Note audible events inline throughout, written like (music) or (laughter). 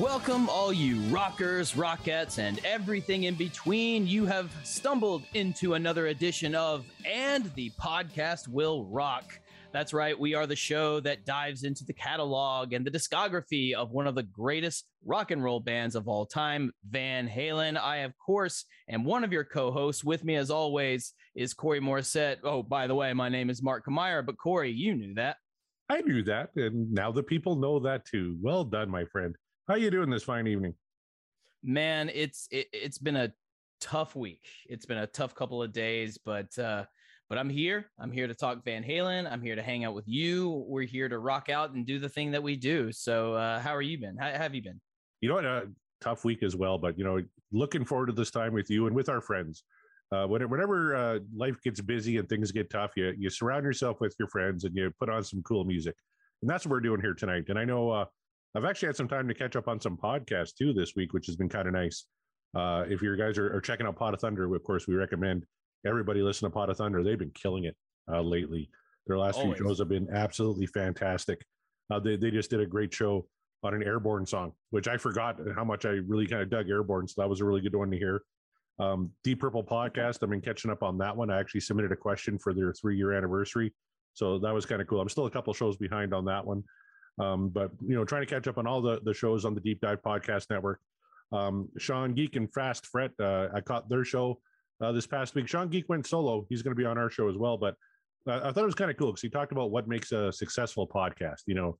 Welcome, all you rockers, rockettes, and everything in between. You have stumbled into another edition of And the Podcast Will Rock. That's right, we are the show that dives into the catalog and the discography of one of the greatest rock and roll bands of all time, Van Halen. I, of course, am one of your co hosts. With me, as always, is Corey Morissette. Oh, by the way, my name is Mark Kamier, but Corey, you knew that. I knew that, and now the people know that too. Well done, my friend. How you doing this fine evening? Man, it's it, it's been a tough week. It's been a tough couple of days, but uh but I'm here. I'm here to talk Van Halen. I'm here to hang out with you. We're here to rock out and do the thing that we do. So, uh, how are you been? How have you been? You know what? A tough week as well, but you know, looking forward to this time with you and with our friends. Uh, whenever uh, life gets busy and things get tough, you you surround yourself with your friends and you put on some cool music, and that's what we're doing here tonight. And I know uh, I've actually had some time to catch up on some podcasts too this week, which has been kind of nice. Uh, if you guys are, are, checking out Pod of Thunder, of course, we recommend everybody listen to Pod of Thunder. They've been killing it uh, lately. Their last Always. few shows have been absolutely fantastic. Uh, they, they just did a great show on an Airborne song, which I forgot how much I really kind of dug Airborne. So that was a really good one to hear. Um, Deep Purple podcast, I've been catching up on that one. I actually submitted a question for their three year anniversary. So that was kind of cool. I'm still a couple shows behind on that one. Um, but you know, trying to catch up on all the the shows on the Deep Dive Podcast Network. Um, Sean Geek and Fast Fret, uh, I caught their show uh, this past week. Sean Geek went solo. He's going to be on our show as well. But uh, I thought it was kind of cool because he talked about what makes a successful podcast. You know,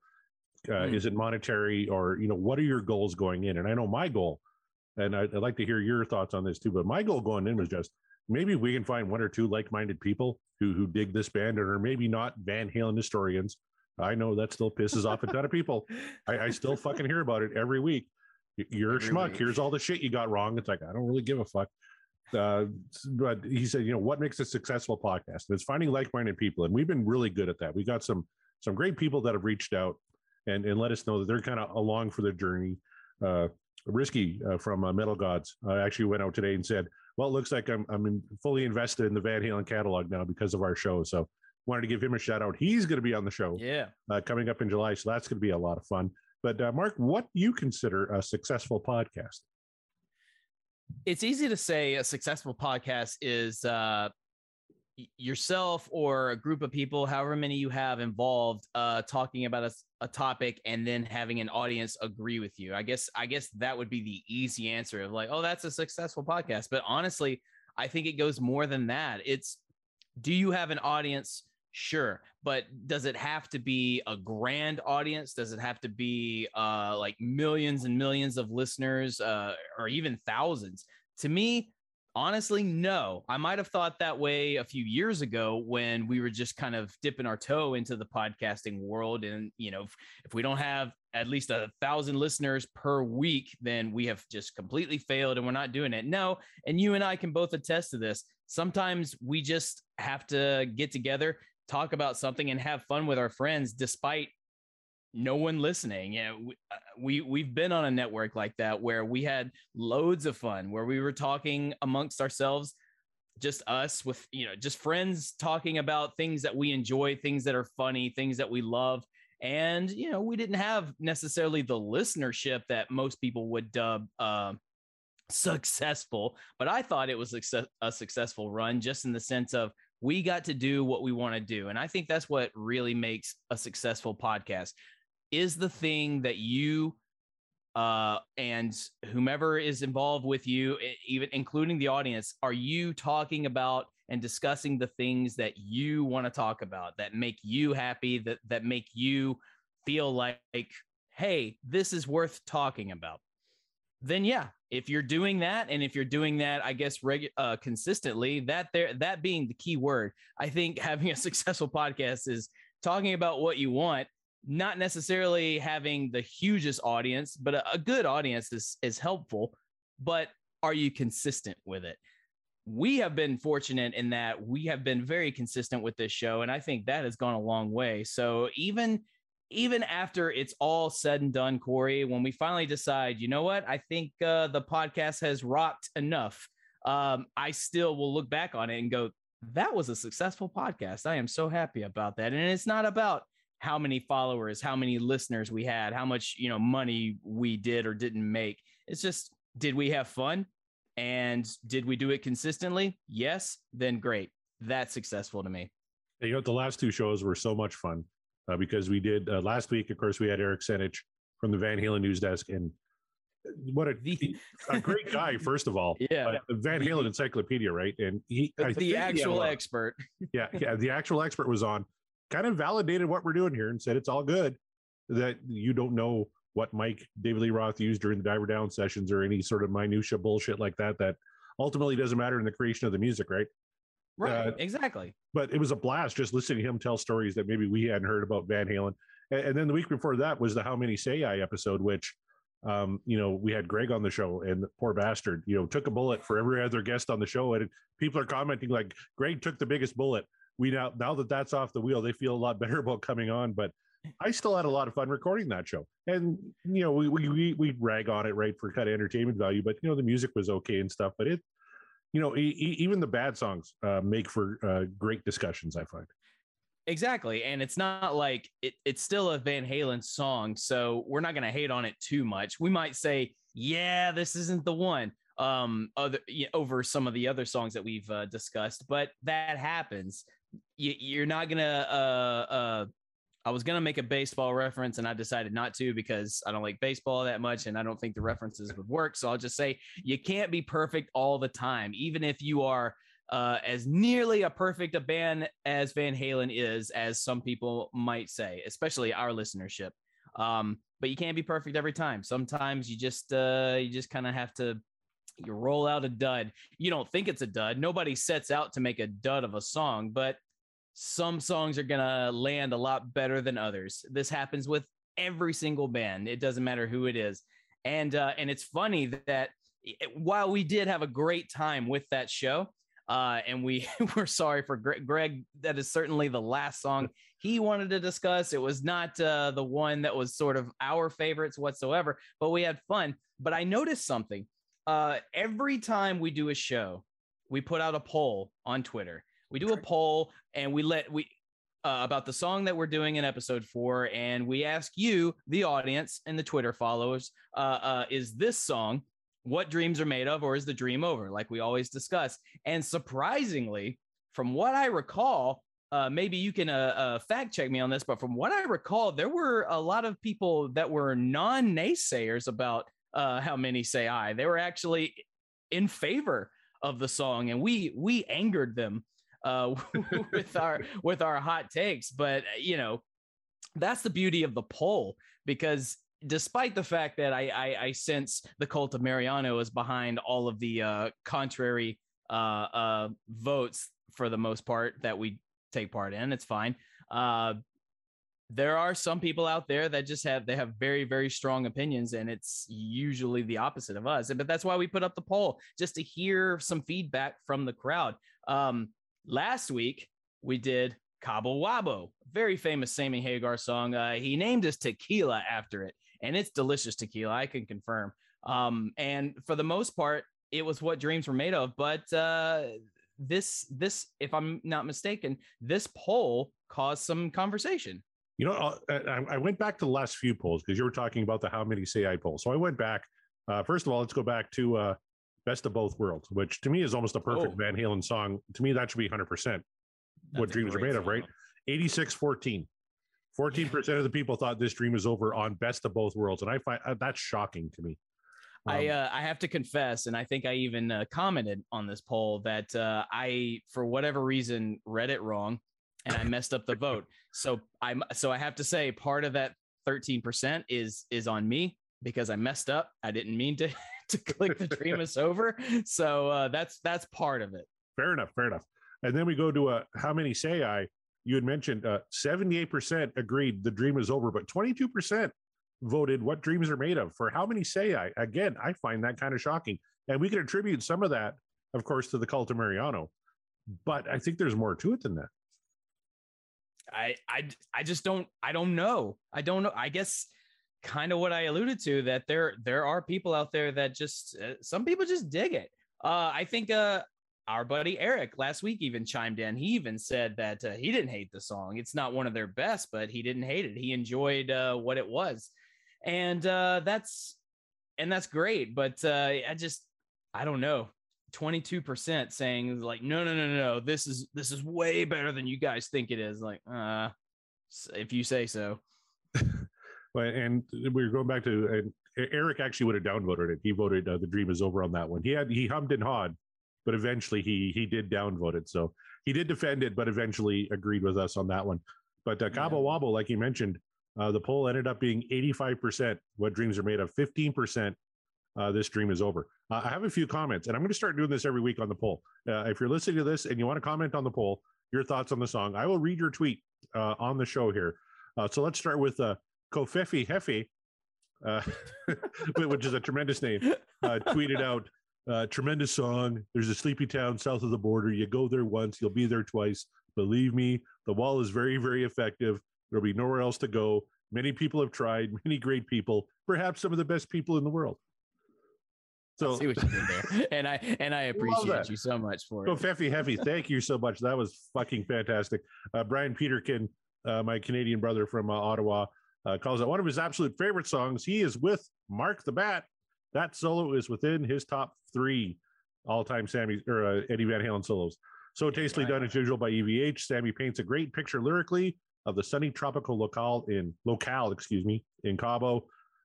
mm. is it monetary or you know what are your goals going in? And I know my goal, and I'd, I'd like to hear your thoughts on this too. But my goal going in was just maybe we can find one or two like-minded people who who dig this band and are maybe not Van Halen historians I know that still pisses off a ton of people. I, I, still fucking hear about it every week. You're every a schmuck. Week. Here's all the shit you got wrong. It's like I don't really give a fuck. Uh, but he said, you know, what makes a successful podcast? And it's finding like-minded people, and we've been really good at that. We got some some great people that have reached out and and let us know that they're kind of along for the journey. Uh, Risky uh, from uh, Metal Gods uh, actually went out today and said, "Well, it looks like I'm I'm in, fully invested in the Van Halen catalog now because of our show." So wanted to give him a shout out. He's going to be on the show. Yeah. Uh, coming up in July. So that's going to be a lot of fun. But uh, Mark, what do you consider a successful podcast? It's easy to say a successful podcast is uh, yourself or a group of people, however many you have involved, uh, talking about a, a topic and then having an audience agree with you. I guess I guess that would be the easy answer of like, oh, that's a successful podcast. But honestly, I think it goes more than that. It's do you have an audience Sure, but does it have to be a grand audience? Does it have to be uh, like millions and millions of listeners, uh, or even thousands? To me, honestly, no. I might have thought that way a few years ago when we were just kind of dipping our toe into the podcasting world, and you know, if, if we don't have at least a thousand listeners per week, then we have just completely failed, and we're not doing it. No, and you and I can both attest to this. Sometimes we just have to get together talk about something and have fun with our friends despite no one listening. Yeah, we, uh, we we've been on a network like that where we had loads of fun, where we were talking amongst ourselves, just us with you know just friends talking about things that we enjoy, things that are funny, things that we love, and you know we didn't have necessarily the listenership that most people would dub. Uh, successful but i thought it was a successful run just in the sense of we got to do what we want to do. And I think that's what really makes a successful podcast is the thing that you uh, and whomever is involved with you, even including the audience, are you talking about and discussing the things that you want to talk about that make you happy, that that make you feel like, hey, this is worth talking about. Then yeah, if you're doing that, and if you're doing that, I guess regu- uh, consistently, that there that being the key word, I think (laughs) having a successful podcast is talking about what you want, not necessarily having the hugest audience, but a, a good audience is is helpful. But are you consistent with it? We have been fortunate in that we have been very consistent with this show, and I think that has gone a long way. So even even after it's all said and done, Corey, when we finally decide, you know what, I think uh, the podcast has rocked enough, um, I still will look back on it and go, that was a successful podcast. I am so happy about that. And it's not about how many followers, how many listeners we had, how much, you know, money we did or didn't make. It's just, did we have fun? And did we do it consistently? Yes, then great. That's successful to me. You know, the last two shows were so much fun uh, because we did uh, last week. Of course, we had Eric Senich from the Van Halen news desk, and what a, (laughs) a great guy, first of all. (laughs) Yeah. Uh, Van Halen Encyclopedia, right? And he, the had actual lot- expert. (laughs) yeah, yeah, the actual expert was on, kind of validated what we're doing here and said it's all good. That you don't know what Mike David Lee Roth used during the Diver Down sessions or any sort of minutia bullshit like that. That ultimately doesn't matter in the creation of the music, right? Right. Uh, exactly. but it was a blast just listening to him tell stories that maybe we hadn't heard about Van Halen. And, and then the week before that was the How Many Say I episode, which, um, you know, we had Greg on the show and the poor bastard, you know, took a bullet for every other guest on the show. And people are commenting like, Greg took the biggest bullet. We now, now that that's off the wheel, they feel a lot (laughs) better about coming on. But I still had a lot of fun recording that show. And, you know, we, we, we, we rag on it, right, for kind of entertainment value, but, you know, the music was okay and stuff. But it, you know, e- e- even the bad songs uh, make for uh, great discussions. I find. Exactly. And it's not like it, it's still a Van Halen song. So we're not going to hate on it too much. We might say, yeah, this isn't the one um other y- over some of the other songs that we've uh, discussed but that happens you, you're not gonna uh uh i was gonna make a baseball reference and i decided not to because i don't like baseball that much and i don't think the references would work so i'll just say you can't be perfect all the time even if you are uh, as nearly a perfect a band as Van Halen is, as some people might say, especially our listenership. Um, but you can't be perfect every time. Sometimes you just uh, you just kind of have to you roll out a dud. You don't think it's a dud. Nobody sets out to make a dud of a song, but some songs are gonna land a lot better than others. This happens with every single band. It doesn't matter who it is, and uh, and it's funny that it- while we did have a great time with that show, uh, and we (laughs) were sorry for Greg, Greg. That is certainly the last song he wanted to discuss. It was not uh, the one that was sort of our favorites whatsoever, but we had fun. But I noticed something. Uh, every time we do a show, we put out a poll on Twitter. We do a poll and we let we uh, about the song that we're doing in episode four, and we ask you, the audience and the Twitter followers, uh, uh, is this song what dreams are made of, or is the dream over? Like we always discuss. And surprisingly, from what I recall, uh, maybe you can uh, uh, fact check me on this, but from what I recall, there were a lot of people that were non naysayers about uh, how many say I. They were actually in favor of the song, and we we angered them uh, (laughs) with our with our hot takes. But you know, that's the beauty of the poll because despite the fact that I, I, I sense the cult of Mariano is behind all of the uh, contrary uh, uh, votes for the most part that we take part in, it's fine. Uh, there are some people out there that just have they have very very strong opinions and it's usually the opposite of us but that's why we put up the poll just to hear some feedback from the crowd um last week we did Cabo Wabo, very famous Sammy Hagar song. Uh, he named his tequila after it, and it's delicious tequila. I can confirm. Um, and for the most part, it was what dreams were made of. But uh, this, this, if I'm not mistaken, this poll caused some conversation. You know, uh, I, I went back to the last few polls because you were talking about the how many say I poll. So I went back. Uh, first of all, let's go back to uh, Best of Both Worlds, which to me is almost a perfect Oh. Van Halen song. To me, that should be 100%. What That's a dreams are made of, right? 86 14. 14% of the people thought this dream is over on Best of Both Worlds. And I find uh, that's shocking to me. I Um, uh, I have to confess, and I think I even uh, commented on this poll that uh, I, for whatever reason, read it wrong, and I messed up the vote. So I'm so I have to say part of that 13% is is on me because I messed up. I didn't mean to (laughs) (laughs) to click the dream is over. So uh, that's that's part of it. Fair enough. Fair enough. And then we go to a how many say I? You had mentioned uh, 78% agreed the dream is over, but 22% voted what dreams are made of. For how many say I? Again, I find that kind of shocking. And we can attribute some of that, of course, to the cult of Mariano. But I think there's more to it than that. I I I just don't I don't know. I don't know. I guess kind of what I alluded to that there there are people out there that just uh, some people just dig it. Uh, I think uh, our buddy Eric last week even chimed in. He even said that uh, he didn't hate the song. It's not one of their best, but he didn't hate it. He enjoyed uh, what it was, and uh, that's and that's great. But I just I don't know. 22% saying like no no no no this is this is way better than you guys think it is like uh if you say so (laughs) and we are going back to and Eric actually would have downvoted it. He voted uh, the dream is over on that one. He had he hummed and hawed, but eventually he he did downvote it. So he did defend it, but eventually agreed with us on that one. But uh, Cabo Yeah. Wabo, like you mentioned, uh, the poll ended up being 85% what dreams are made of, 15% uh, this dream is over. Uh, I have a few comments, and I'm going to start doing this every week on the poll. Uh, if you're listening to this and you want to comment on the poll, your thoughts on the song, I will read your tweet uh, on the show here. Uh, so let's start with uh, Kofefi Hefe, uh, (laughs) which is a tremendous name, uh, tweeted out, uh, tremendous song. There's a sleepy town south of the border. You go there once, you'll be there twice. Believe me, the wall is very, very effective. There'll be nowhere else to go. Many people have tried, (laughs) many great people, perhaps some of the best people in the world. So, see what you did there (laughs) and i and i appreciate you so much for so it Feffy Heffy, thank you so much. That was fucking fantastic. Uh, Brian Peterkin, uh, my Canadian brother from uh, Ottawa, uh, calls it one of his absolute favorite songs. He is with Mark the Bat. That solo is within his top three all-time Sammy or uh, Eddie Van Halen solos. So tastily done as usual by EVH. Sammy paints a great picture lyrically of the sunny tropical locale in locale, excuse me, in Cabo.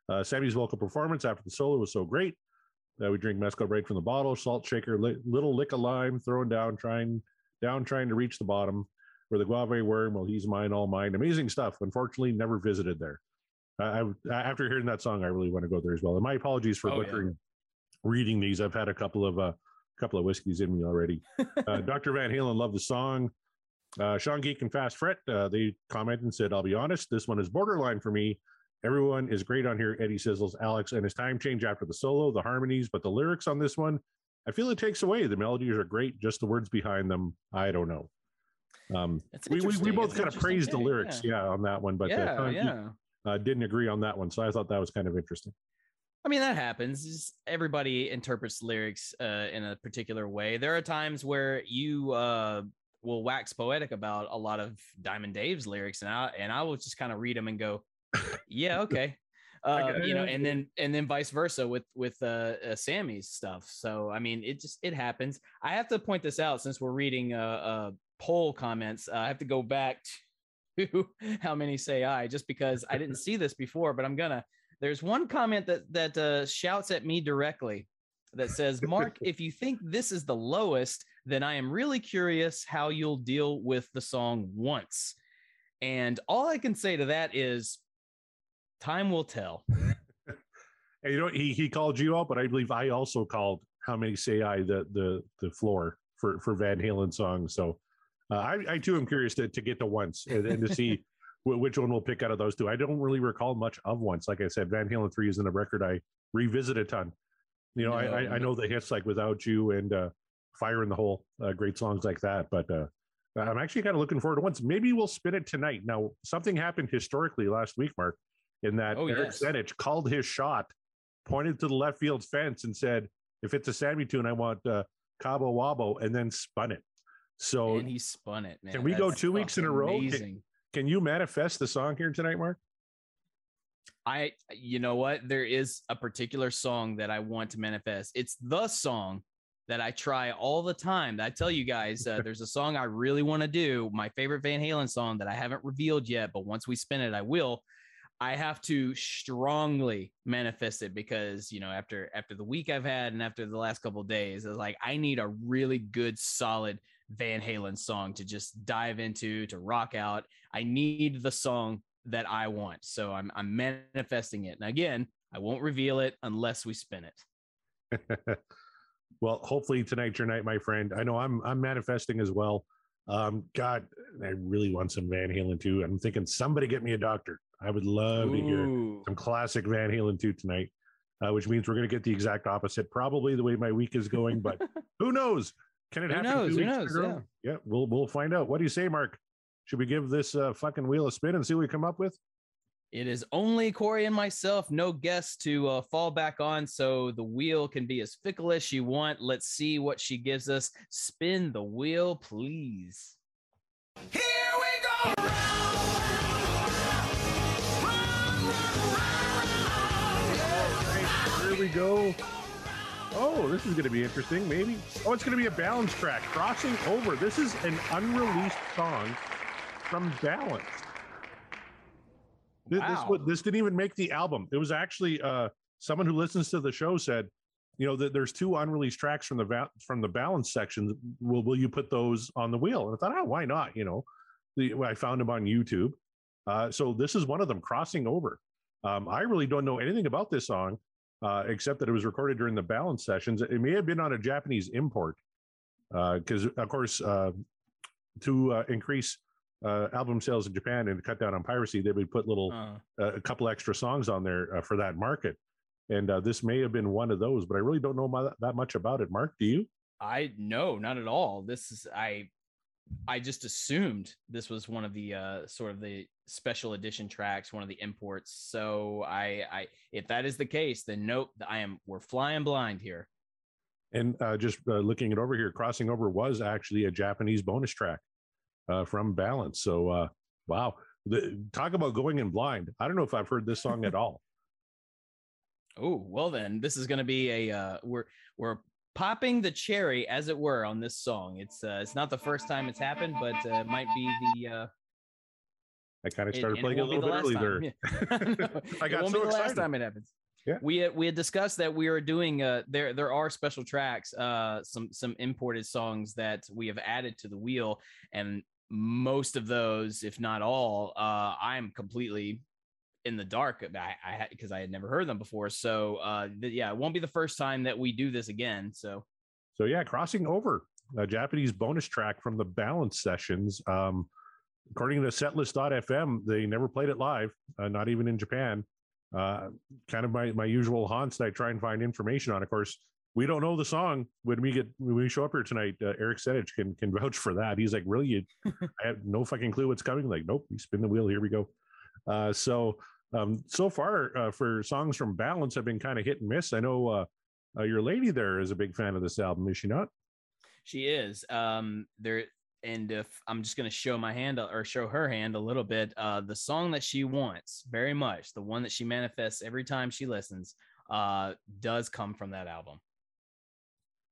Uh, Sammy's vocal performance after the solo was so great. Uh, we drink mezcal right from the bottle, salt shaker, li- little lick of lime thrown down, trying down, trying to reach the bottom where the guave worm. Well, he's mine, all mine. Amazing stuff. Unfortunately, never visited there. I, I after hearing that song, I really want to go there as well. And my apologies for Oh, yeah. butchering reading these. I've had a couple of uh, couple of whiskeys in me already. (laughs) uh, Dr. Van Halen loved the song. Uh, Sean Geek and Fast Fret, uh, they commented and said, I'll be honest, this one is borderline for me. Everyone is great on here. Eddie Sizzles, Alex, and his time change after the solo, the harmonies, but the lyrics on this one, I feel it takes away. The melodies are great, just the words behind them, I don't know. Um, we, we, we both kind of praised the lyrics, yeah. on that one, but yeah, Geek, yeah. uh, didn't agree on that one. So I thought that was kind of interesting. I mean, that happens. Just everybody interprets lyrics uh, in a particular way. There are times where you uh, will wax poetic about a lot of Diamond Dave's lyrics, and I and I will just kind of read them and go, "Yeah, (laughs) okay," uh, you know, and then and then vice versa with with uh, uh, Sammy's stuff. So I mean, it just it happens. I have to point this out since we're reading uh, uh, poll comments. Uh, I have to go back (laughs) to how many say I, just because I didn't (laughs) see this before, but I'm gonna. There's one comment that that uh, shouts at me directly that says, "Mark, (laughs) if you think this is the lowest, then I am really curious how you'll deal with the song once." And all I can say to that is, time will tell. You know, he he called you out, but I believe I also called how many say I the the the floor for for Van Halen songs. So uh, I I too am curious to to get to once and, and to (laughs) see wh- which one we'll pick out of those two. I don't really recall much of once. Like I said, Van Halen three isn't a record I revisit a ton. You know, I, I I know the hits like Without You and uh, Fire in the Hole, uh, great songs like that. But uh, I'm actually kind of looking forward to once. Maybe we'll spin it tonight. Now, something happened historically last week, Mark, in that Oh, Eric yes. Senich called his shot, pointed to the left field fence, and said, "If it's a Sammy tune, I want uh, Cabo Wabo," and then spun it. So, and he spun it, man. can we go two weeks in a row? Amazing. can you manifest the song here tonight, Mark? I, you know what? There is a particular song that I want to manifest. It's the song that I try all the time. I tell you guys, uh, (laughs) there's a song I really want to do, my favorite Van Halen song that I haven't revealed yet, but once we spin it, I will. I have to strongly manifest it because you know after after the week I've had and after the last couple of days, it's like I need a really good, solid Van Halen song to just dive into to rock out. I need the song that I want, so I'm I'm manifesting it. And again, I won't reveal it unless we spin it. (laughs) well, hopefully tonight's your night, my friend. I know I'm I'm manifesting as well. Um, God, I really want some Van Halen too. I'm thinking somebody get me a doctor. I would love to hear some classic Van Halen too tonight, uh, which means we're going to get the exact opposite, probably the way my week is going. But (laughs) who knows? Can it Who happen? knows? Who weeks in a knows? row? Yeah, we'll we'll find out. What do you say, Mark? Should we give this uh, fucking wheel a spin and see what we come up with? It is only Corey and myself, no guests to uh, fall back on, so the wheel can be as fickle as you want. Let's see what she gives us. Spin the wheel, please. Here we go. Here we go. Oh, this is going to be interesting. Maybe. Oh, it's going to be a balance track. Crossing over. This is an unreleased song from Balance. Th- This, Wow. this didn't even make the album. It was actually uh, someone who listens to the show said, you know, that there's two unreleased tracks from the va- from the Balance section. Will will you put those on the wheel? And I thought, oh, why not? You know, the, I found them on YouTube. Uh, so this is one of them. Crossing over. Um, I really don't know anything about this song uh, except that it was recorded during the balance sessions. It may have been on a Japanese import because, of course, uh, to uh, increase uh, album sales in Japan and cut down on piracy, they would put little Uh, uh, a couple extra songs on there uh, for that market. And uh, this may have been one of those, but I really don't know that much about it. Mark, do you? I no, not at all. This is I I just assumed this was one of the uh sort of the special edition tracks, one of the imports. So I I if that is the case, then nope, I am we're flying blind here. And uh, just uh, looking it over here, Crossing Over was actually a Japanese bonus track uh, from Balance. So, uh, wow. The, talk about going in blind. I don't know if I've heard this song at (laughs) all. Oh, well then this is going to be a uh we're we're popping the cherry as it were on this song. It's uh it's not the first time it's happened, but uh, it might be the uh I kind of started and playing a little bit early there. Yeah. (laughs) (laughs) I it got won't so be the last time it happens. Yeah. We had, we had discussed that we are doing uh there there are special tracks, uh some some imported songs that we have added to the wheel and most of those, if not all, uh I'm completely in the dark I, I had because I had never heard them before. So uh th- yeah, it won't be the first time that we do this again. So So yeah, crossing over a Japanese bonus track from the balance sessions. Um, according to setlist.fm, they never played it live, uh, not even in Japan. Uh, kind of my, my usual haunts that I try and find information on. Of course, we don't know the song when we get when we show up here tonight. Uh, Eric Senich can can vouch for that. He's like, really, you, (laughs) I have no fucking clue what's coming. Like, nope, we spin the wheel. Here we go. Uh, so um, so far uh, for songs from Balance have been kind of hit and miss. I know uh, uh, your lady there is a big fan of this album, is she not? She is. Um, there, and if I'm just gonna show my hand or show her hand a little bit, uh, the song that she wants very much, the one that she manifests every time she listens, uh, does come from that album.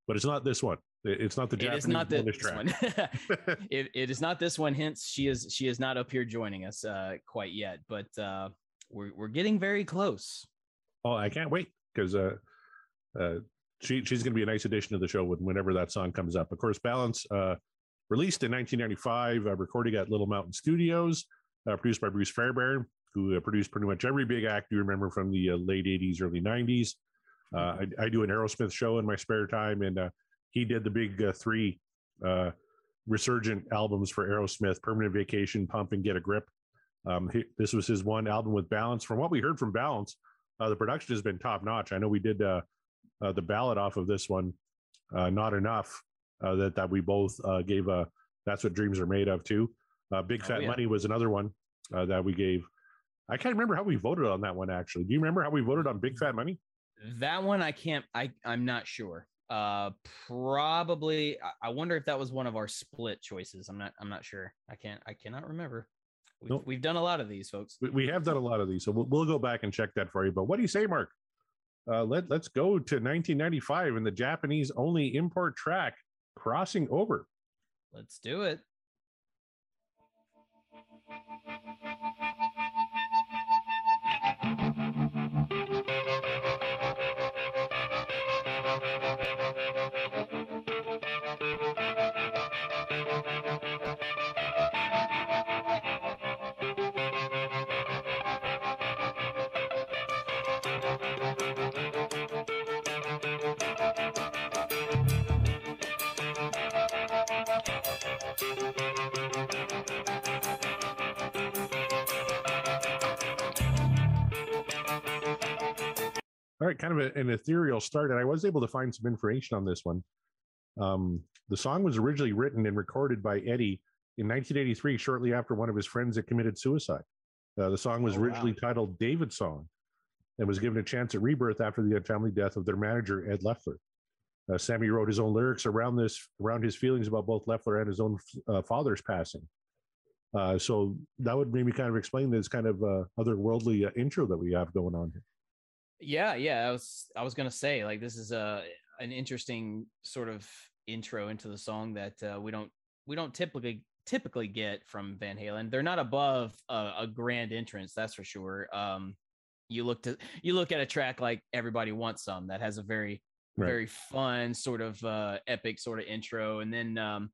But it's not this one. It's not the It Japanese is not the, this track. one. (laughs) it, it is not this one. Hence, she is she is not up here joining us uh, quite yet, but uh, we're we're getting very close. oh, I can't wait because uh, uh, she she's going to be a nice addition to the show when, whenever that song comes up. Of course, Balance uh, released in 1995, uh, recording at Little Mountain Studios, uh, produced by Bruce Fairbairn, who uh, produced pretty much every big act you remember from the uh, late 80s, early 90s. Uh, I, I do an Aerosmith show in my spare time, and uh, he did the big uh, three uh, resurgent albums for Aerosmith: Permanent Vacation, Pump, and Get a Grip. Um, he, this was his one album with Balance. From what we heard from Balance, uh, the production has been top notch. I know we did uh, uh, the ballad off of this one, uh, not enough. Uh, that that we both uh, gave a. That's what dreams are made of too. Uh, Big Oh, Fat yeah. Money was another one uh, that we gave. I can't remember how we voted on that one actually. Do you remember how we voted on Big Fat Money? That one I can't. I I'm not sure. Uh, probably. I wonder if that was one of our split choices. I'm not. I'm not sure. I can't. I cannot remember. We've, Nope. we've done a lot of these, folks. We, we have done a lot of these, so we'll, we'll go back and check that for you. But what do you say, Mark? Uh, let Let's go to 1995 and the Japanese only import track "Crossing Over." Let's do it. All right, kind of a, an ethereal start, and I was able to find some information on this one. Um, the song was originally written and recorded by Eddie in 1983, shortly after one of his friends had committed suicide. Uh, the song was oh, originally wow. titled David's Song and was given a chance at rebirth after the family death of their manager, Ed Leffler. Uh, Sammy wrote his own lyrics around this, around his feelings about both Leffler and his own uh, father's passing. Uh, so that would maybe kind of explain this kind of uh, otherworldly uh, intro that we have going on here. Yeah, yeah. I was I was gonna say like this is a an interesting sort of intro into the song that uh, we don't we don't typically typically get from Van Halen. They're not above a, a grand entrance, that's for sure. Um, you look to you look at a track like Everybody Wants Some that has a very Right. very fun sort of uh, epic sort of intro, and then um,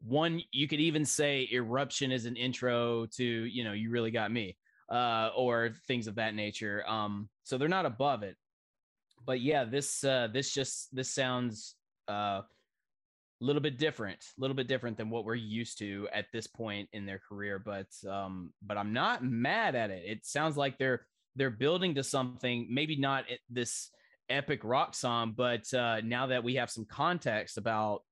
one you could even say Eruption is an intro to you know you really got me uh, or things of that nature. Um, so they're not above it. But yeah, this uh, this just this sounds uh, a little bit different, a little bit different than what we're used to at this point in their career. But um, but I'm not mad at it. It sounds like they're they're building to something. Maybe not this epic rock song, but uh, now that we have some context about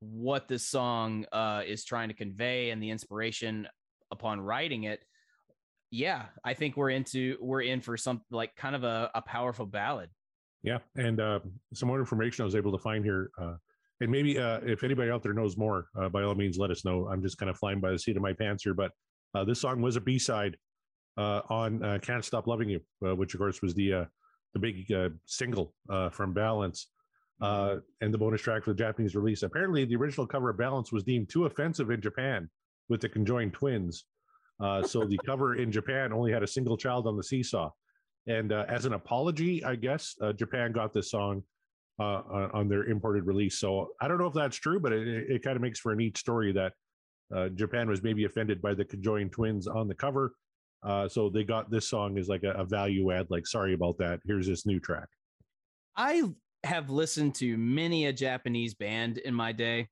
what this song uh, is trying to convey and the inspiration upon writing it, yeah, I think we're into we're in for some like kind of a, a powerful ballad. Yeah, and uh, some more information I was able to find here, uh, and maybe uh, if anybody out there knows more, uh, by all means, let us know. I'm just kind of flying by the seat of my pants here, but uh, this song was a B side uh, on "Can't Stop Loving You," which of course was the the big uh, single uh, from Balance, uh, and the bonus track for the Japanese release. Apparently, the original cover of Balance was deemed too offensive in Japan with the conjoined twins, uh, so the (laughs) cover in Japan only had a single child on the seesaw. And uh, as an apology, I guess uh, Japan got this song uh, on, their imported release. So I don't know if that's true, but it, it kind of makes for a neat story that uh, Japan was maybe offended by the conjoined twins on the cover. Uh, so they got this song as like a, a value add, like, sorry about that. Here's this new track. I have listened to many a Japanese band in my day.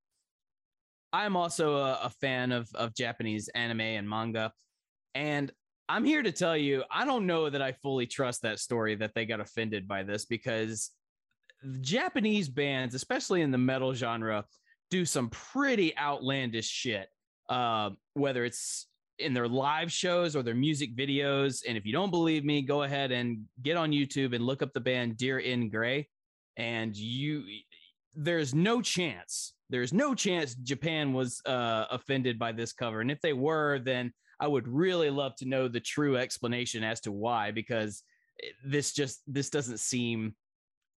I'm also a, a fan of, of Japanese anime and manga. And I'm here to tell you, I don't know that I fully trust that story that they got offended by this because Japanese bands, especially in the metal genre, do some pretty outlandish shit. Uh, whether it's in their live shows or their music videos. And if you don't believe me, go ahead and get on YouTube and look up the band Dir En Grey. And you, there's no chance, there's no chance Japan was uh, offended by this cover. And if they were, then I would really love to know the true explanation as to why, because this just, this doesn't seem,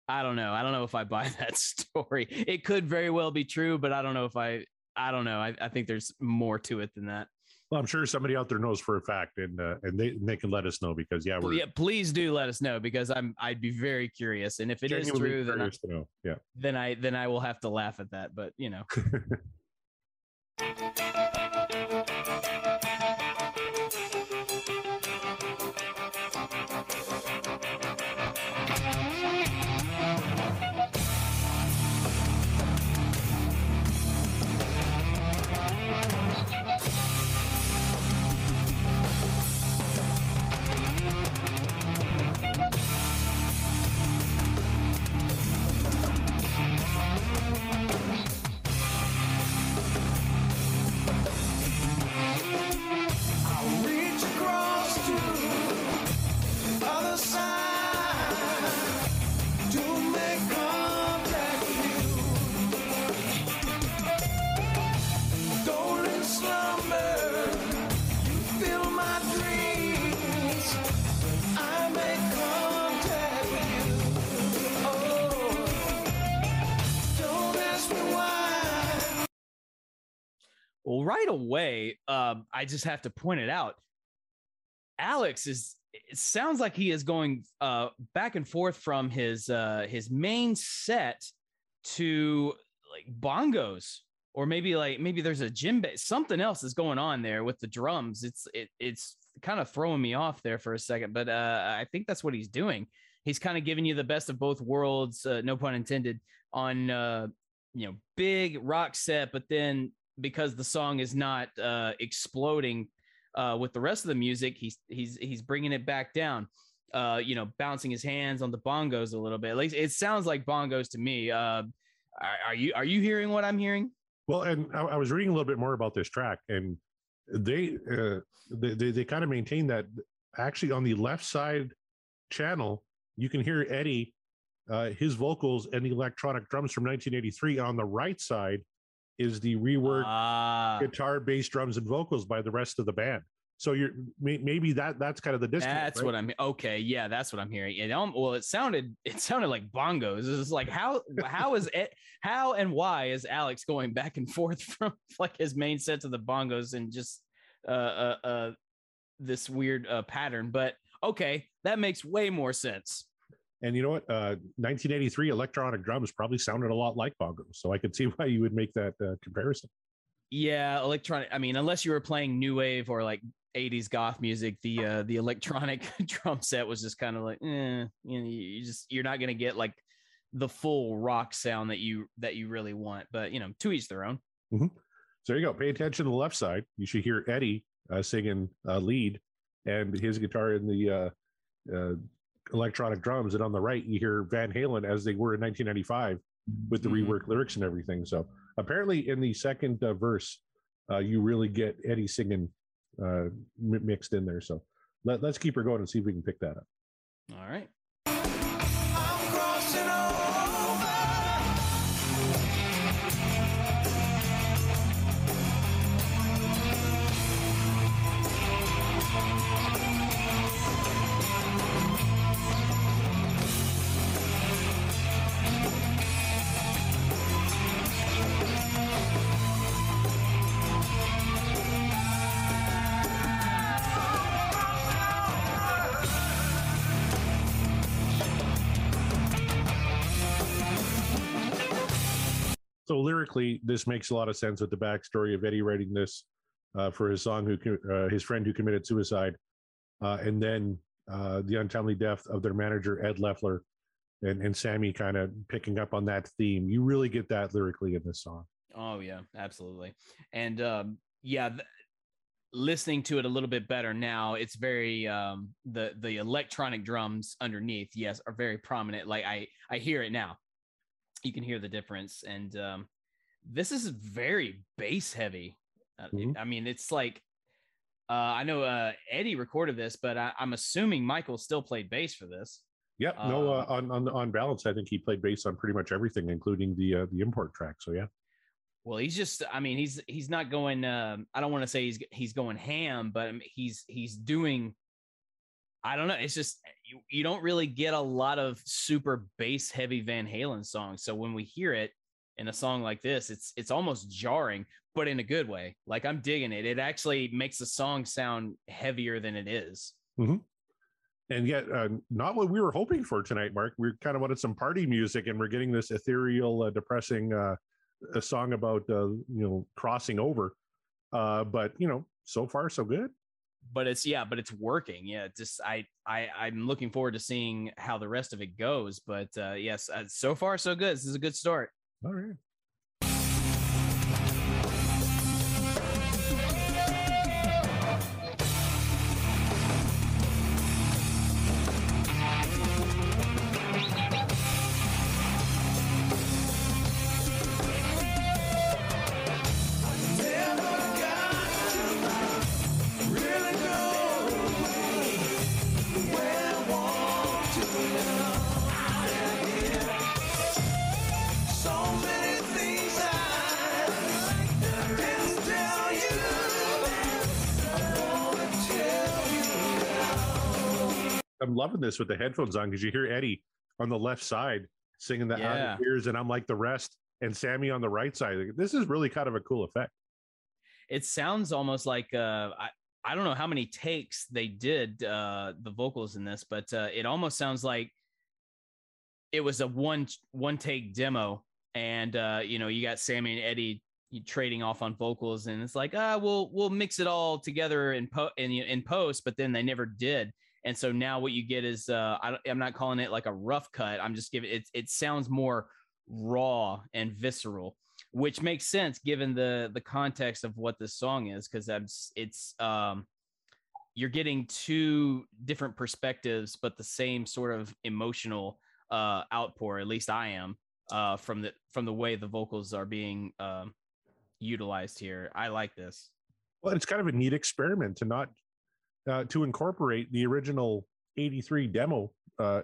I don't know. I don't know if I buy (laughs) that story. It could very well be true, but I don't know if I, I don't know. I, I think there's more to it than that. Well, I'm sure somebody out there knows for a fact, and uh, and they they can let us know because yeah, we're yeah, please do let us know because I'm I'd be very curious. And if it is true, then I. Yeah. then I then I will have to laugh at that. But you know, (laughs) right away, um, I just have to point it out. Alex is. It sounds like he is going uh, back and forth from his uh, his main set to like bongos or maybe like maybe there's a djembe something else is going on there with the drums it's it, it's kind of throwing me off there for a second but uh i think that's what he's doing he's kind of giving you the best of both worlds uh, no pun intended on uh you know big rock set but then because the song is not uh exploding uh with the rest of the music he's he's he's bringing it back down uh, you know, bouncing his hands on the bongos a little bit. Least it sounds like bongos to me. Uh, are, are you are you hearing what I'm hearing? Well, and I, I was reading a little bit more about this track, and they uh, they they, they kind of maintain that actually on the left side channel you can hear Eddie uh, his vocals and the electronic drums from 1983. On the right side is the reworked Ah, guitar, bass, drums, and vocals by the rest of the band. So you're may, maybe that that's kind of the disconnect. that's right? what I'm. Okay, yeah, that's what I'm hearing. It um, well, it sounded it sounded like bongos. It's like how how is it how and why is Alex going back and forth (laughs) from like his main set to the bongos and just uh uh, uh this weird uh pattern? But okay, that makes way more sense. And you know what? Uh, 1983 electronic drums probably sounded a lot like bongos, so I could (laughs) see why you would make that uh, comparison. Yeah, electronic. I mean, unless you were playing new wave or like 80s goth music, the uh the electronic (laughs) drum set was just kind of like, eh, you know, you just you're not gonna get like the full rock sound that you that you really want. But you know, to each their own. So there you go. Pay attention to the left side. You should hear Eddie uh, singing uh, lead and his guitar in the uh, uh, electronic drums. And on the right, you hear Van Halen as they were in 1995 with the Mhm. reworked lyrics and everything. So apparently, in the second uh, verse, uh, you really get Eddie singing uh, mixed in there. So let, let's keep her going and see if we can pick that up. All right. So lyrically, this makes a lot of sense with the backstory of Eddie writing this uh, for his song, who uh, his friend who committed suicide, uh, and then uh, the untimely death of their manager Ed Leffler, and and Sammy kind of picking up on that theme. You really get that lyrically in this song. Oh yeah, absolutely. And um, yeah, th- listening to it a little bit better now, it's very um, the the electronic drums underneath, yes, are very prominent. Like I I hear it now. You can hear the difference, and um, this is very bass heavy. Uh, Mhm. I mean, it's like uh, I know uh, Eddie recorded this, but I, I'm assuming Michael still played bass for this. Yep. no, uh, Uh, on on on balance, I think he played bass on pretty much everything, including the uh, the import track. So yeah. Well, he's just I mean, he's he's not going um I don't want to say he's he's going ham, but mean, he's he's doing I don't know, it's just you, you don't really get a lot of super bass heavy Van Halen songs. So when we hear it in a song like this, it's it's almost jarring, but in a good way. Like I'm digging it. It actually makes the song sound heavier than it is. and yet uh, not what we were hoping for tonight mark we kind of wanted some party music and we're getting this ethereal uh, depressing uh, a song about uh, you know crossing over uh, but you know so far so good But it's yeah, but it's working. Yeah, just I I I'm looking forward to seeing how the rest of it goes. But uh, yes, uh, so far so good. This is a good start. all right loving this with the headphones on because you hear eddie on the left side singing the out Yeah. of ears and i'm like the rest and sammy on the right side this is really kind of a cool effect It sounds almost like uh, I I don't know how many takes they did uh, the vocals in this, but uh, it almost sounds like it was a one one take demo, and uh, you know you got Sammy and Eddie trading off on vocals, and it's like ah we'll we'll mix it all together in po- in in post, but then they never did. And so now what you get is uh, I, I'm not calling it like a rough cut. I'm just giving it. It sounds more raw and visceral, which makes sense given the the context of what this song is, because it's it's um, you're getting two different perspectives, but the same sort of emotional uh, outpour. At least I am uh, from the from the way the vocals are being um, utilized here. I like this. Well, it's kind of a neat experiment to not uh, to incorporate the original '83 demo uh,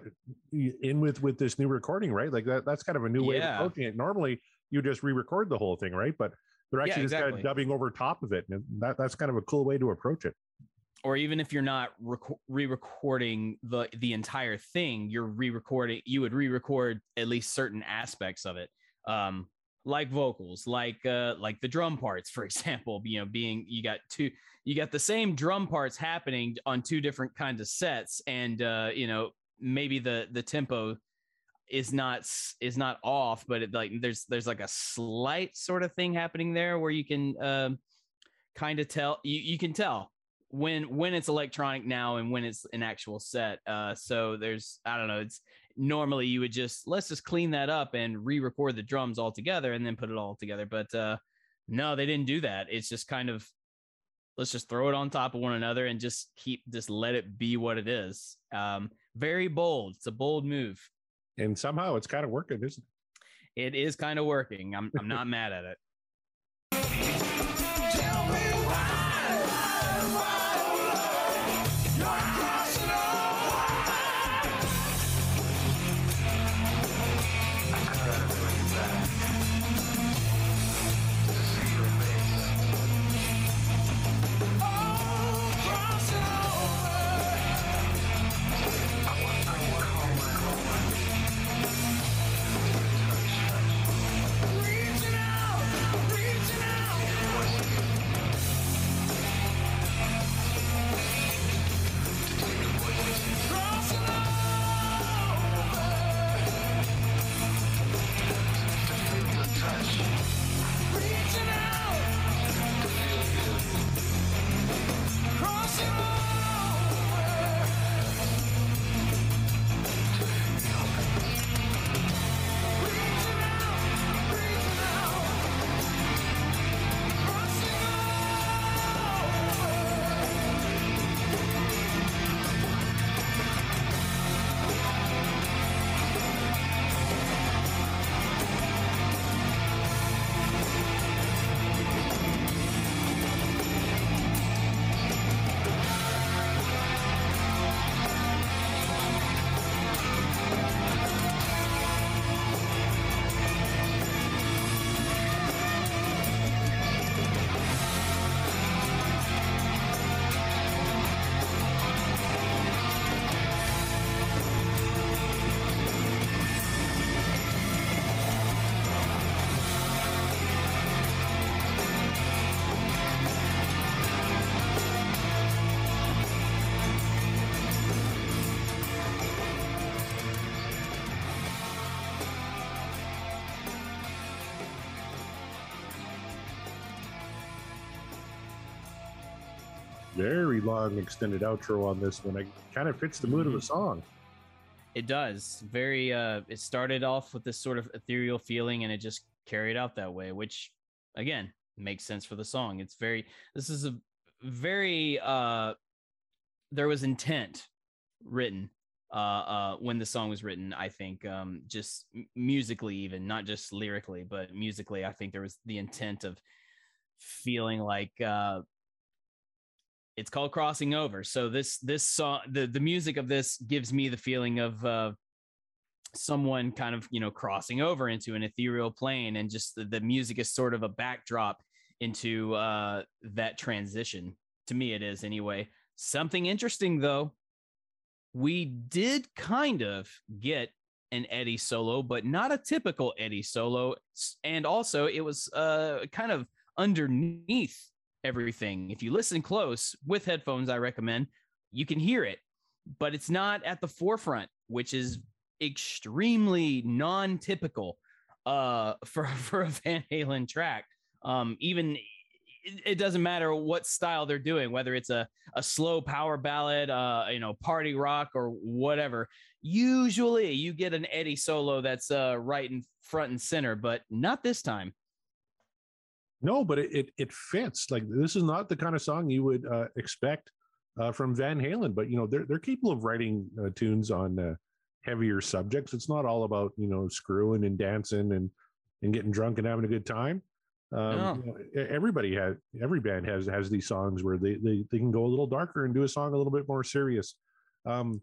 in with with this new recording, right? Like that. That's kind of a new way Yeah. of approaching it. Normally, you just re-record the whole thing, right? But they're Yeah, actually just kind of dubbing over top of it, and that that's kind of a cool way to approach it. or even if you're not reco- re-recording the the entire thing you're re-recording you would re-record at least certain aspects of it um like vocals like uh like the drum parts for (laughs) example you know being you got two you got the same drum parts happening on two different kinds of sets and uh you know maybe the the tempo is not is not off but it like there's there's like a slight sort of thing happening there where you can um kind of tell you, you can tell when when it's electronic now and when it's an actual set uh so there's i don't know it's normally you would just let's just clean that up and re-record the drums all together and then put it all together. But uh no they didn't do that. It's just kind of let's just throw it on top of one another and just keep just let it be what it is. Um very bold. It's a bold move. And somehow it's kind of working, isn't it? it is kind of working. I'm i'm not (laughs) mad at it Very long extended outro on this one. It kind of fits the mood of the song. It does. Very uh it started off with this sort of ethereal feeling and it just carried out that way, which again makes sense for the song. It's very this is a very uh there was intent written uh uh when the song was written, I think um just musically even, not just lyrically, but musically I think there was the intent of feeling like uh it's called crossing over. So this this song the the music of this gives me the feeling of uh someone kind of you know crossing over into an ethereal plane and just the, the music is sort of a backdrop into uh that transition. To me it is anyway. Something interesting though. We did kind of get an eddie solo but not a typical eddie solo. And also it was uh kind of underneath everything. If you listen close with headphones, I recommend you can hear it, but it's not at the forefront, which is extremely non-typical uh, (laughs) for for a Van Halen track. Um, even it, it doesn't matter what style they're doing, whether it's a a slow power ballad, uh, you know, party rock or whatever. Usually, you get an Eddie solo that's uh, right in front and center, but not this time. No, but it, it it fits. Like this is not the kind of song you would uh, expect uh, from Van Halen. But you know, they're they're capable of writing uh, tunes on uh, heavier subjects. It's not all about you know screwing and dancing and and getting drunk and having a good time. Um, No. you know, everybody has every band has has these songs where they, they they can go a little darker and do a song a little bit more serious. Um,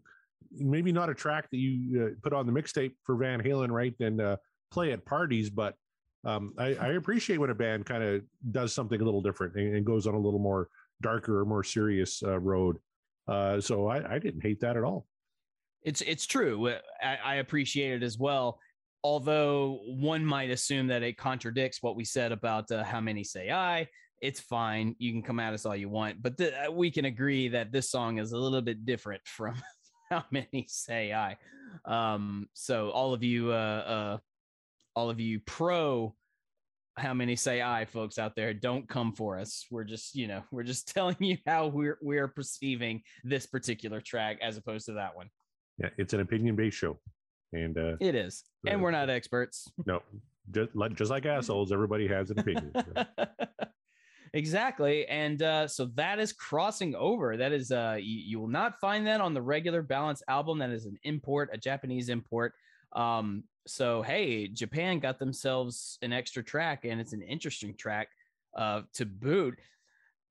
maybe not a track that you uh, put on the mixtape for Van Halen, right? And uh, play at parties, but um, I, I appreciate when a band kind of does something a little different and, and goes on a little more darker or more serious uh, road. Uh, so I, I didn't hate that at all. It's it's true. I, I appreciate it as well. Although one might assume that it contradicts what we said about uh, how many say I. It's fine. You can come at us all you want, but th- uh, we can agree that this song is a little bit different (laughs) from how many say I. Um, so all of you, uh, uh, all of you pro how many say I folks out there don't come for us. We're just, you know, we're just (laughs) telling you how we're we're perceiving this particular track as opposed to that one. Yeah, it's an opinion based show, and uh, It is. And we're not experts. (laughs) no, just like just like assholes, everybody has an opinion. (laughs) exactly. And uh, so that is crossing over. That is uh you, you will not find that on the regular balance album. That is an import, a Japanese import. Um, so hey, Japan got themselves an extra track, and it's an interesting track uh to boot.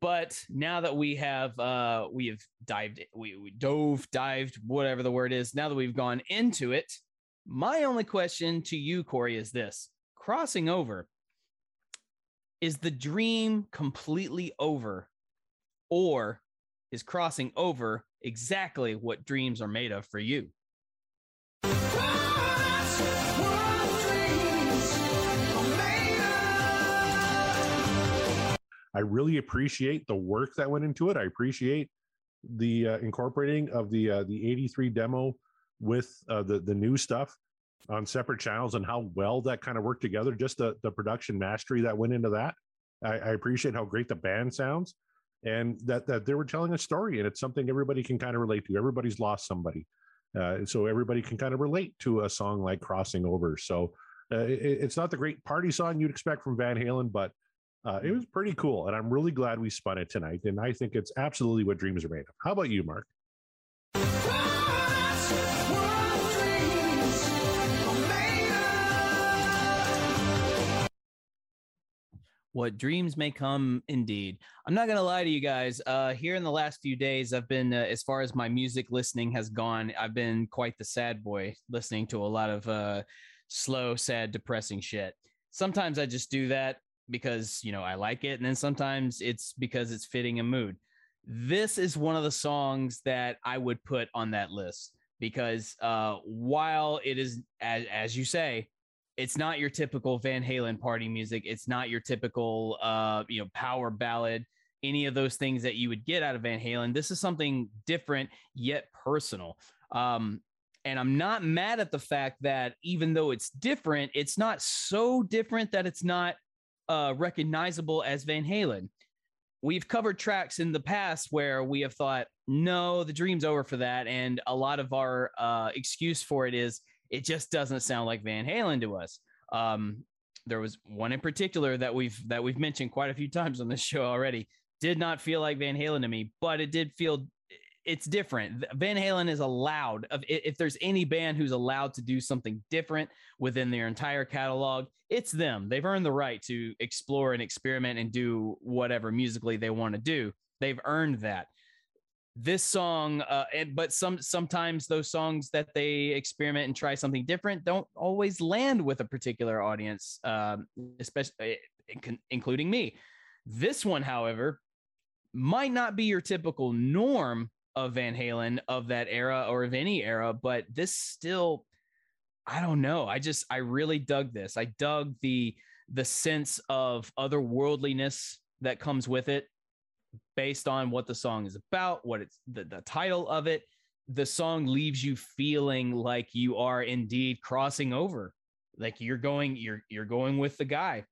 But now that we have uh we have dived we, we dove, dived, whatever the word is, now that we've gone into it, my only question to you, Corey, is this crossing over. Is the dream completely over? Or is crossing over exactly what dreams are made of for you? I really appreciate the work that went into it. I appreciate the uh, incorporating of the uh, the 83 demo with uh, the the new stuff on separate channels and how well that kind of worked together. Just the the production mastery that went into that. I, I appreciate how great the band sounds and that that they were telling a story and it's something everybody can kind of relate to. Everybody's lost somebody, uh, so everybody can kind of relate to a song like "Crossing Over." So uh, it, it's not the great party song you'd expect from Van Halen, but uh, it was pretty cool, and I'm really glad we spun it tonight. And I think it's absolutely what dreams are made of. How about you, Mark? What dreams may come indeed. I'm not to lie to you guys. Uh, here in the last few days, I've been, uh, as far as my music listening has gone, I've been quite the sad boy listening to a lot of uh, slow, sad, depressing shit. Sometimes I just do that because, you know, I like it. And then sometimes it's because it's fitting a mood. This is one of the songs that I would put on that list because uh, while it is, as, as you say, it's not your typical Van Halen party music. It's not your typical uh, you know, power ballad, any of those things that you would get out of Van Halen. This is something different yet personal. Um, and I'm not mad at the fact that even though it's different, it's not so different that it's not uh, recognizable as Van Halen. We've covered tracks in the past where we have thought, no, the dream's over for that. And a lot of our uh, excuse for it is it just doesn't sound like Van Halen to us. Um, there was one in particular that we've that we've mentioned quite a few times on this show already. Did not feel like Van Halen to me, but it did feel it's different. Van Halen is allowed of if there's any band who's allowed to do something different within their entire catalog, it's them. They've earned the right to explore and experiment and do whatever musically they want to do. They've earned that this song uh and but some sometimes those songs that they experiment and try something different don't always land with a particular audience um especially including me. This one however might not be your typical norm of van halen of that era or of any era but this still i don't know. I just i really dug this. I dug the the sense of otherworldliness that comes with it based on what the song is about, what it's the, the title of it. The song leaves you feeling like you are indeed crossing over, like you're going, you're you're going with the guy,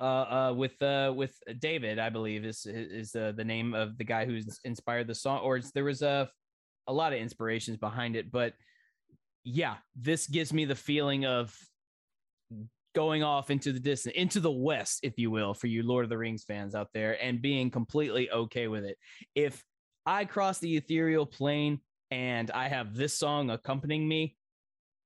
uh, uh, with uh, with David, I believe is is uh, the name of the guy who's inspired the song, or there was a a lot of inspirations behind it, but yeah, this gives me the feeling of going off into the distance, into the west, if you will, for you Lord of the Rings fans out there, and being completely okay with it. If I cross the ethereal plane and I have this song accompanying me,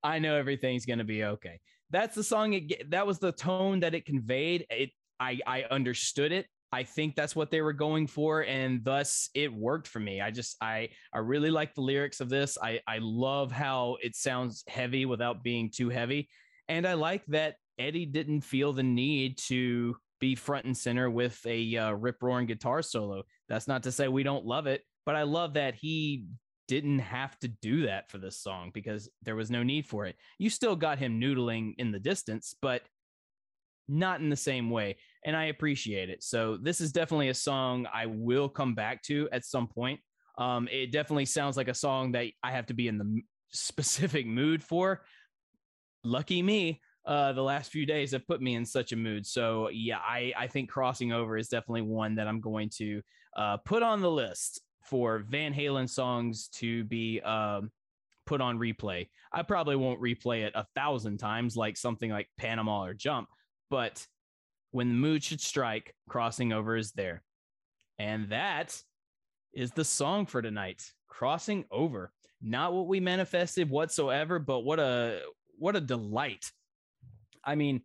I know everything's going to be okay. That's the song it that was the tone that it conveyed. It I I understood it. I think that's what they were going for and thus it worked for me. I just I I really like the lyrics of this. I I love how it sounds heavy without being too heavy and I like that Eddie didn't feel the need to be front and center with a uh, rip roaring guitar solo. That's not to say we don't love it, but I love that he didn't have to do that for this song because there was no need for it. You still got him noodling in the distance, but not in the same way. And I appreciate it. So this is definitely a song I will come back to at some point. Um, it definitely sounds like a song that I have to be in the specific mood for. Lucky me, uh, the last few days have put me in such a mood. So yeah, I, I think crossing over is definitely one that I'm going to uh, put on the list for Van Halen songs to be um, put on replay. I probably won't replay it a thousand times like something like Panama or Jump, but when the mood should strike, crossing over is there. And that is the song for tonight. Crossing over. Not what we manifested whatsoever, but what a what a delight. I mean,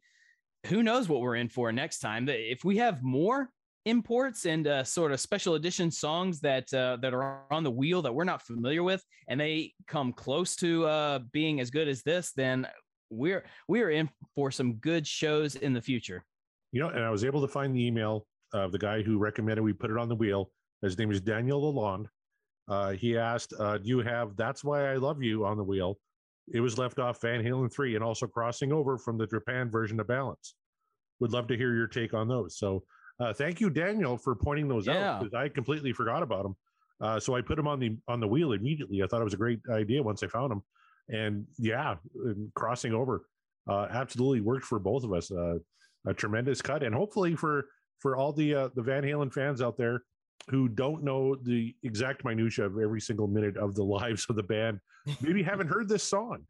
who knows what we're in for next time? If we have more imports and uh, sort of special edition songs that uh, that are on the wheel that we're not familiar with, and they come close to uh, being as good as this, then we're we're in for some good shows in the future. You know, and I was able to find the email of the guy who recommended we put it on the wheel. His name is Daniel Lalonde. Uh, he asked, uh, "Do you have That's Why I Love You on the wheel?" It was left off Van Halen three, and also crossing over from the Japan version of Balance. Would love to hear your take on those. So, uh, thank you, Daniel, for pointing those Yeah. out because I completely forgot about them. Uh, so I put them on the on the wheel immediately. I thought it was a great idea once I found them, and yeah, crossing over uh, absolutely worked for both of us. Uh, a tremendous cut, and hopefully for for all the uh, the Van Halen fans out there who don't know the exact minutia of every single minute of the (laughs) lives of the band, maybe haven't heard this song,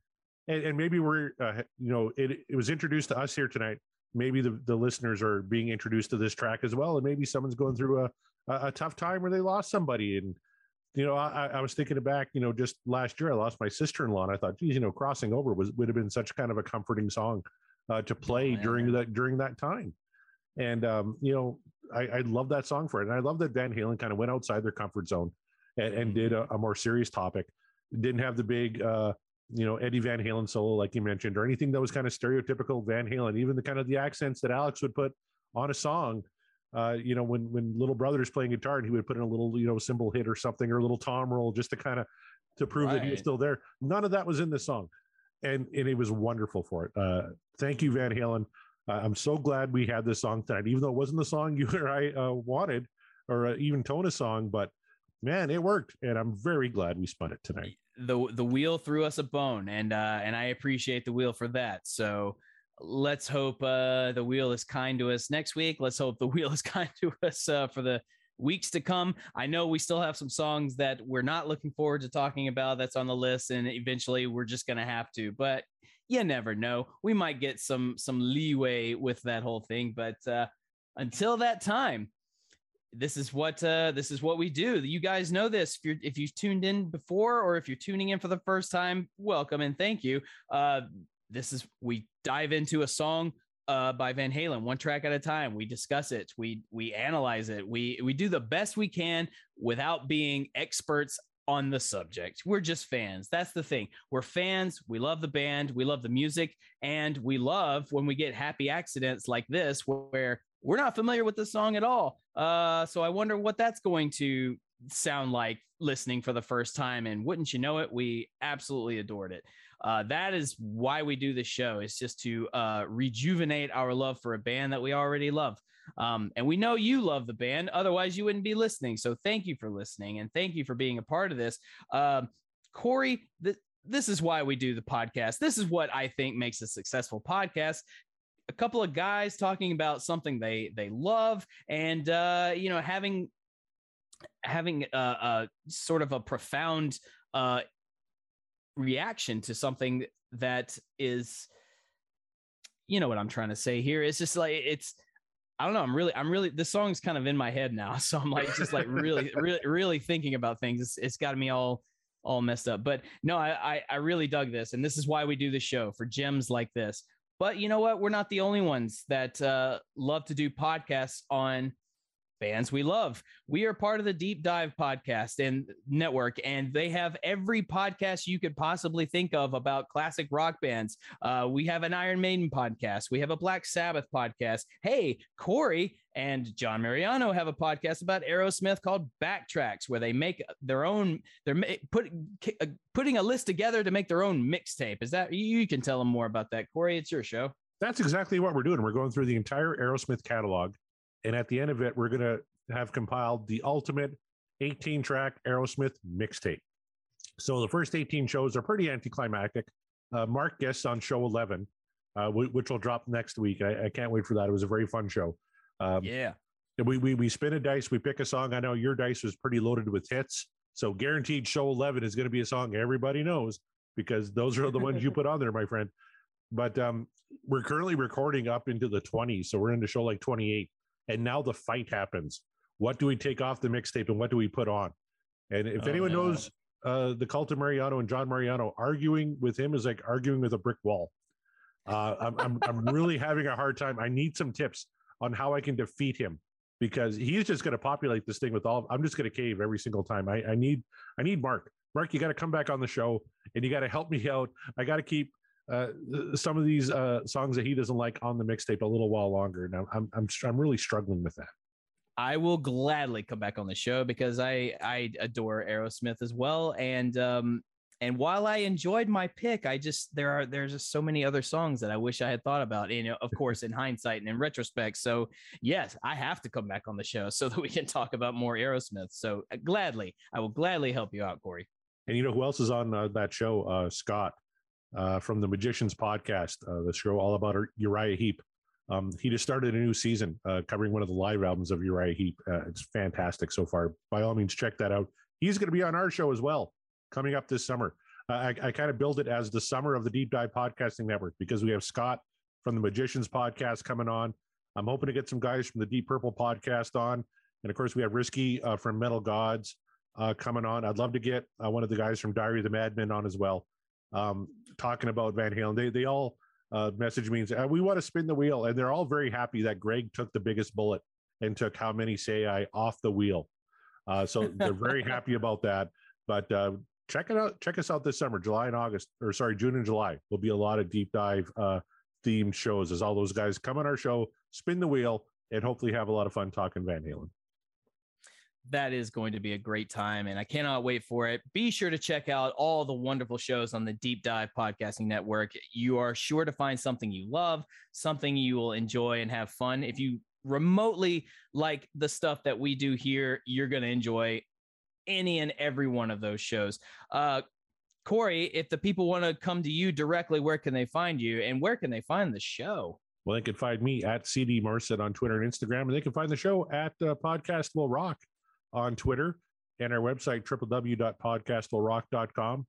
and, and maybe we're uh, you know it it was introduced to us here tonight. Maybe the, the listeners are being introduced to this track as well, and maybe someone's going through a a, a tough time where they lost somebody and. You know, I, I was thinking back. You know, just last year I lost my sister-in-law, and I thought, geez, you know, crossing over was would have been such kind of a comforting song uh, to play yeah. during that during that time. And um, you know, I, I love that song for it, and I love that Van Halen kind of went outside their comfort zone and, and did a, a more serious topic. Didn't have the big, uh, you know, Eddie Van Halen solo like you mentioned, or anything that was kind of stereotypical Van Halen. Even the kind of the accents that Alex would put on a song. Uh, you know, when when little brother's playing guitar and he would put in a little, you know, cymbal hit or something or a little tom roll just to kind of to prove that he was still there. None of that was in the song, and and it was wonderful for it. Uh, thank you, Van Halen. I'm so glad we had this song tonight, even though it wasn't the song (laughs) you or I uh, wanted, or uh, even tone a song. But man, it worked, and I'm very glad we spun it tonight. the the wheel threw us a bone and uh and i appreciate the wheel for that so let's hope uh the wheel is kind to us next week let's hope the (laughs) wheel is kind to us uh for the weeks to come i know we still have some songs that we're not looking forward to talking about that's on the list and eventually we're just gonna have to but you never know. We might get some some leeway with that whole thing but uh until that time this is what uh this is what we do. You guys know this. If you're if you've tuned in before or if you're tuning in for the first time welcome and thank you. Uh this is we dive into a song uh by van halen one track at a time. We discuss it. We we analyze it. We we do the best we can without being experts on the subject we're just fans that's the thing we're fans we love the band we love the music and we love when we get happy accidents like this where we're not familiar with the song at all. Uh, so I wonder what that's going to sound like listening for the first time. And wouldn't you know it, we absolutely adored it. Uh, that is why we do this show. It's just to uh, rejuvenate our love for a band that we already love. Um, and we know you love the band, otherwise you wouldn't be listening. So thank you for listening and thank you for being a part of this. Um, Corey, th- this is why we do the podcast. This is what I think makes a successful podcast a couple of guys talking about something they they love and uh you know having having a, a sort of a profound uh reaction to something that is you know what i'm trying to say here it's just like it's I don't know. I'm really, I'm really. This song's kind of in my head now, (laughs) so I'm like just like really, (laughs) really, really thinking about things. It's, it's got me all, all messed up. But no, I, I, I really dug this, and this is why we do the show for gems like this. But you know what? We're not the only ones that uh, love to do podcasts on bands we love. We are part of the Deep Dive podcast and network, and they have every podcast you could possibly think of about classic rock bands. Uh, we have an Iron Maiden podcast. We have a Black Sabbath podcast. Hey, Corey and John Mariano have a podcast about Aerosmith called Backtracks, where they make their own. They're put, uh, putting a list together to make their own mixtape. Is that? You can tell them more about that, Corey. It's your show. That's exactly what we're doing. We're going through the entire Aerosmith catalog. And at the end of it, we're going to have compiled the ultimate 18 track Aerosmith mixtape. So the first 18 shows are pretty anticlimactic. Uh, Mark guests on show 11, uh, wh- which will drop next week. I, I can't wait for that. It was a very fun show. Um, Yeah. we, we we spin a dice, we pick a song. I know your dice was pretty loaded with hits, so guaranteed show eleven is going to be a song everybody knows because those are the ones you put on there, my friend. But um, we're currently recording up into the twenties, so we're into show like twenty eight, and now the fight happens. What do we take off the mixtape and what do we put on? And if Oh, anyone no. knows uh, the cult of Mariano and John Mariano, arguing with him is like arguing with a brick wall. Uh, I'm, I'm I'm really (laughs) having a hard time. I need some tips on how I can defeat him because he's just going to populate this thing with all. I'm just going to cave every single time. I, I need I need Mark. Mark, you got to come back on the show and you got to help me out. I got to keep uh, some of these uh, songs that he doesn't like on the mixtape a little while longer. Now I'm I'm I'm really struggling with that. I will gladly come back on the show because I I adore Aerosmith as well, and um and while I enjoyed my pick, I just there are there's just so many other songs that I wish I had thought about. You know, of (laughs) course, in hindsight and in retrospect. So yes, I have to come back on the show (laughs) so that we can talk about more Aerosmith. So uh, gladly, I will gladly help you out, Corey. And you know who else is on uh, that show? Uh, Scott uh, from the Magicians podcast, uh, the show all about Uriah Heep. Um, he just started a new season uh, covering one of the live albums of Uriah Heep. Uh, it's fantastic so far. By all means, check that out. He's going to be on our show as well coming up this summer. I, I kind of build it as the summer of the Deep Dive Podcasting Network because we have Scott from the Magicians podcast coming on. I'm hoping to get some guys from the Deep Purple podcast on. And of course, we have Risky uh, from Metal Gods uh, coming on. I'd love to get uh, one of the guys from Diary of the Madman on as well, um, talking about Van Halen. They they all uh, message me and say, "Uh, we want to spin the wheel, and they're all very happy that Greg took the biggest bullet and took how many say I off the wheel. Uh, so they're very (laughs) happy about that. But uh, check it out. Check us out this summer, July and August, or sorry, June and July. Will be a lot of deep dive uh, themed shows as all those guys come on our show, spin the wheel, and hopefully have a lot of fun talking Van Halen. That is going to be a great time and I cannot wait for it. Be sure to check out all the wonderful shows on the Deep Dive Podcasting Network. You are sure to find something you love, something you will enjoy and have fun. If you remotely like the stuff that we do here, you're going to enjoy any and every one of those shows. Uh, Corey, if the people want to come to you directly, where can they find you and where can they find the show? Well, they can find me at CD Marset on Twitter and Instagram, and they can find the show at uh, Podcast Will Rock on Twitter and our website, www.podcastwillrock.com.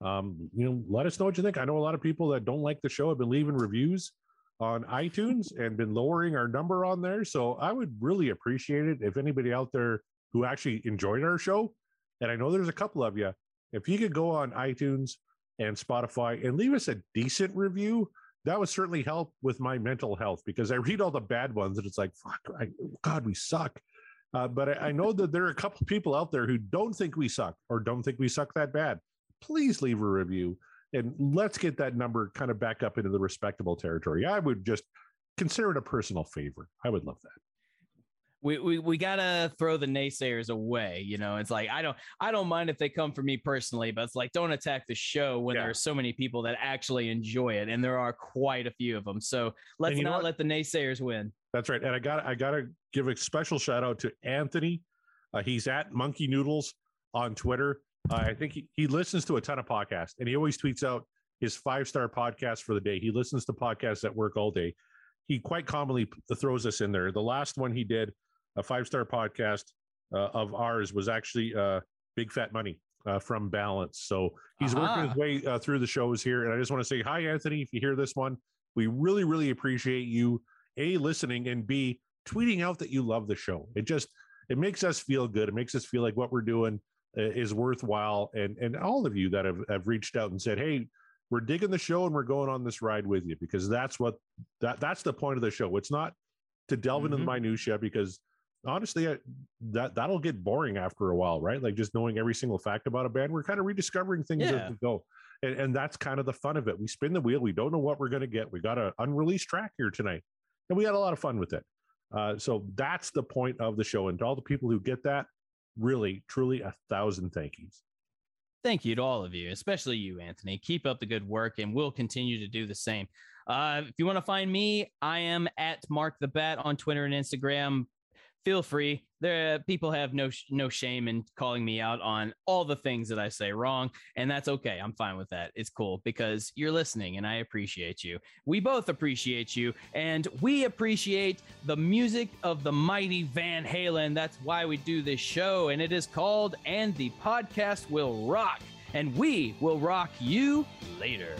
Um, you know, let us know what you think. I know a lot of people that don't like the show have been leaving reviews on iTunes and been lowering our number on there. So I would really appreciate it if anybody out there who actually enjoyed our show, and I know there's a couple of you, if you could go on iTunes and Spotify and leave us a decent review, that would certainly help with my mental health because I read all the bad ones and it's like, fuck, I, God, we suck. Uh, but I, I know that there are a couple people out there who don't think we suck or don't think we suck that bad. Please leave a review and let's get that number kind of back up into the respectable territory. I would just consider it a personal favor. I would love that. we, we we gotta throw the naysayers away. You know, it's like I don't I don't mind if they come for me personally, but it's like don't attack the show when Yeah. there are so many people that actually enjoy it, and there are quite a few of them. So let's not let the naysayers win. That's right. And I got I got to give a special shout out to Anthony. Uh, he's at Monkey Noodles on Twitter. Uh, I think he, he listens to a ton of podcasts and he always tweets out his five star podcast for the day. He listens to podcasts at work all day. He quite commonly throws us in there. The last one he did, a five star podcast uh, of ours, was actually uh, Big Fat Money uh, from Balance. So he's working his way uh, through the shows here. And I just want to say hi, Anthony. If you hear this one, we really, really appreciate you a listening and b tweeting out that you love the show. It just it makes us feel good. It makes us feel like what we're doing uh, is worthwhile. And and all of you that have, have reached out and said, hey, we're digging the show and we're going on this ride with you because that's what that that's the point of the show. It's not to delve into the Mhm. minutia because honestly I, that that'll get boring after a while, right? Like just knowing every single fact about a band. We're kind of rediscovering things Yeah. as we go. And, and that's kind of the fun of it. We spin the wheel. We don't know what we're going to get. We got an unreleased track here tonight, and we had a lot of fun with it. Uh, so that's the point of the show. And to all the people who get that, really, truly, a thousand thank yous. Thank you to all of you, especially you, Anthony. Keep up the good work, and we'll continue to do the same. Uh, if you want to find me, I am at Mark the Bat on Twitter and Instagram. Feel free. There, people have no no shame in calling me out on all the things that I say wrong, and that's okay. I'm fine with that. It's cool because you're listening, and I appreciate you. We both appreciate you, and we appreciate the music of the mighty Van Halen. That's why we do this show, and it is called "And the Podcast Will Rock." And we will rock you later.